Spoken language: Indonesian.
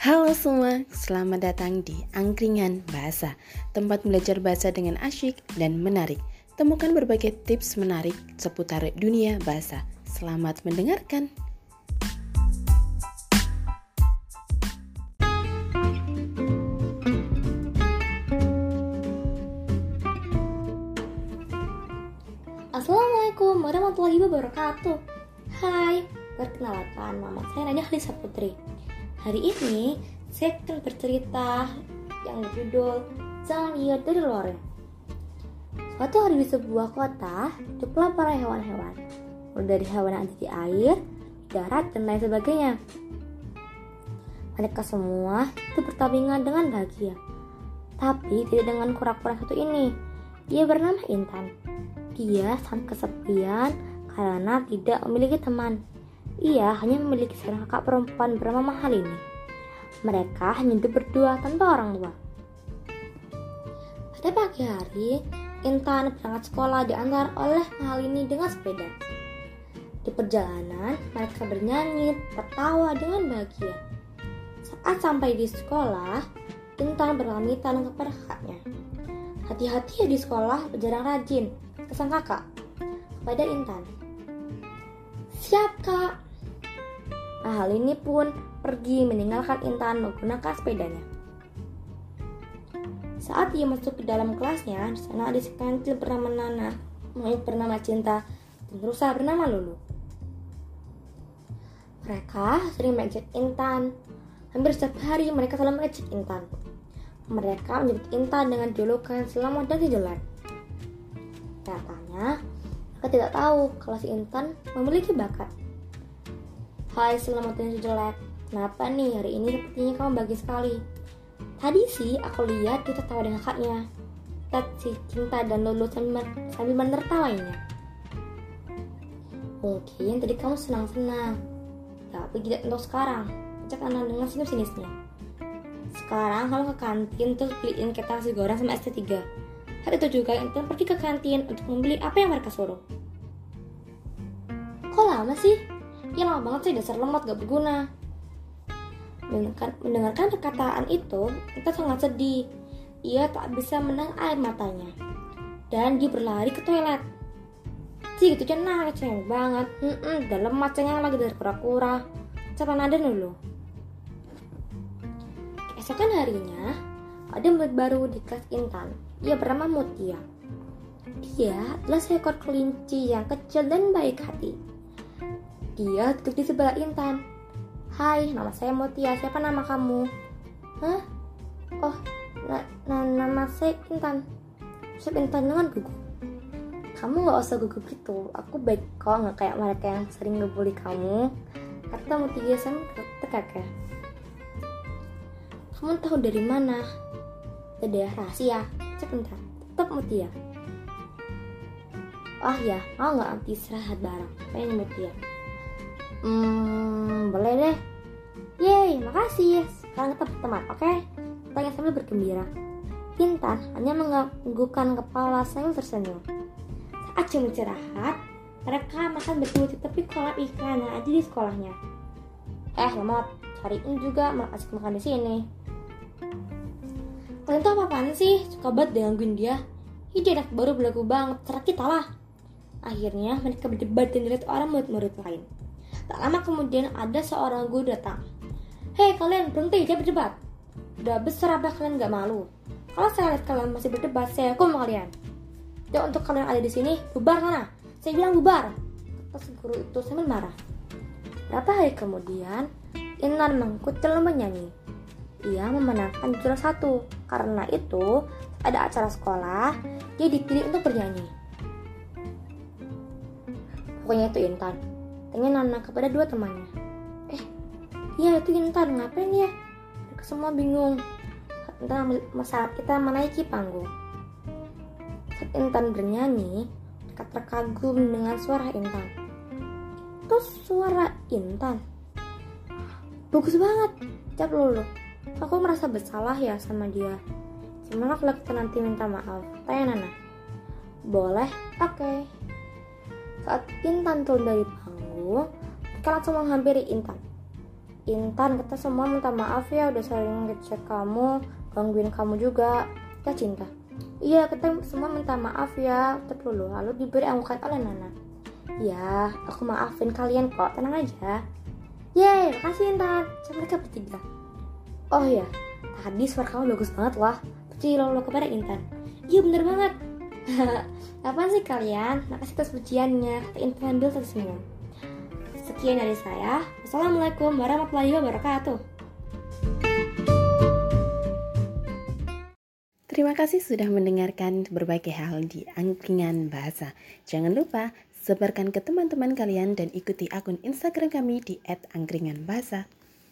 Halo semua, selamat datang di Angkringan Bahasa, tempat belajar bahasa dengan asyik dan menarik. Temukan berbagai tips menarik seputar dunia bahasa. Selamat mendengarkan. Assalamualaikum warahmatullahi wabarakatuh Hai, perkenalkan nama saya Nadia Halisa Putri Hari ini saya akan bercerita yang berjudul lihat dari luar Suatu hari di sebuah kota, hiduplah para hewan-hewan. Mulai dari hewan yang ada di air, darat, dan lain sebagainya. Mereka semua itu bertabingan dengan bahagia. Tapi tidak dengan kura-kura satu ini. Dia bernama Intan. Dia sangat kesepian karena tidak memiliki teman ia hanya memiliki seorang kakak perempuan bernama Mahal ini. Mereka hanya hidup berdua tanpa orang tua. Pada pagi hari, Intan berangkat sekolah diantar oleh Mahal ini dengan sepeda. Di perjalanan, mereka bernyanyi, tertawa dengan bahagia. Saat sampai di sekolah, Intan berlamitan kepada kakaknya. Hati-hati ya di sekolah, jarang rajin, kesan kakak. Kepada Intan. Siap kak, Nah, hal ini pun pergi meninggalkan Intan menggunakan sepedanya. Saat ia masuk ke dalam kelasnya, di sana ada sekantil bernama Nana, monyet bernama Cinta, dan rusa bernama Lulu. Mereka sering mengejek Intan. Hampir setiap hari mereka selalu mengejek Intan. Mereka menyebut Intan dengan julukan selamat dan jelek. Katanya, mereka tidak tahu kalau si Intan memiliki bakat. Hai selamat dan jelek Kenapa nih hari ini sepertinya kamu bagus sekali? Tadi sih aku lihat dia tertawa dengan kakaknya. Tat si cinta dan lulu sambil, sambil menertawainya. Mungkin tadi kamu senang-senang. Tapi tidak untuk sekarang. Cek anak dengan senyum sinisnya. Sekarang kamu ke kantin terus beliin kita nasi goreng sama es 3 Saat itu juga Intan pergi ke kantin untuk membeli apa yang mereka suruh. Kok lama sih? Ya lama banget sih dasar lemot gak berguna. Mendengarkan, mendengarkan perkataan itu, kita sangat sedih. Ia tak bisa menang air matanya. Dan dia berlari ke toilet. Si gitu cenang, cengeng banget. Hmm, -mm, udah lemah cengeng lagi dari kura-kura. Coba nada dulu. Keesokan harinya, ada murid baru di kelas Intan. Ia bernama Mutia. Dia adalah seekor kelinci yang kecil dan baik hati. Dia duduk di sebelah Intan. Hai, nama saya Mutia. Siapa nama kamu? Hah? Oh, na na nama saya Intan. Siapa Intan dengan gugup. Kamu gak usah gugup gitu. Aku baik kok, nggak kayak mereka yang sering ngebully kamu. Kata Mutia sama kakek. Kamu tahu dari mana? Dari rahasia. Sebentar, tetap Mutia. Oh ya, mau nggak nanti istirahat bareng? Pengen Mutia. Hmm, boleh deh. Yeay, makasih. Sekarang kita berteman, oke? Okay? Tanya sambil bergembira. Intan hanya menganggukkan kepala sambil tersenyum. Saat jam istirahat, mereka makan berdua di tepi kolam ikan yang ada di sekolahnya. Eh, lemot, cariin juga asik makan di sini. Kalian tuh apa-apaan sih? Suka banget gangguin dia. Ide anak baru belagu banget, serah kita lah. Akhirnya mereka berdebat dan dilihat orang murid-murid lain. Tak lama kemudian ada seorang guru datang. Hei kalian berhenti, dia berdebat. Udah besar apa kalian gak malu? Kalau saya lihat kalian masih berdebat, saya hukum kalian. Dan untuk kalian ada di sini, bubar sana. Saya bilang bubar. Kata guru itu sambil marah. Berapa hari kemudian, Inan mengkucil menyanyi. Ia memenangkan juara satu. Karena itu, ada acara sekolah, dia dipilih untuk bernyanyi. Pokoknya itu Intan, Tanya Nana kepada dua temannya. Eh, iya itu Intan, ngapain ya? Mereka semua bingung. Tentang masalah kita menaiki panggung. Saat Intan bernyanyi, mereka terkagum dengan suara Intan. Itu suara Intan. Bagus banget, cap lulu. Aku merasa bersalah ya sama dia. Gimana kalau kita nanti minta maaf? Tanya Nana. Boleh, oke. Okay. Saat Intan turun dari panggung, mereka langsung menghampiri Intan. Intan, kita semua minta maaf ya udah sering ngecek kamu, gangguin kamu juga. Kita cinta. Iya, kita semua minta maaf ya. Dulu lalu diberi anggukan oleh Nana. Ya, aku maafin kalian kok, tenang aja. Yeay, makasih Intan. Sama mereka bertiga. Oh ya, tadi suara kamu bagus banget wah. Puji lo kepada Intan. Iya bener banget. Apaan sih kalian? Makasih atas pujiannya. Intan ambil tersenyum. Sekian dari saya. Assalamualaikum warahmatullahi wabarakatuh. Terima kasih sudah mendengarkan berbagai hal di Angkringan Bahasa. Jangan lupa sebarkan ke teman-teman kalian dan ikuti akun Instagram kami di @angkringanbahasa.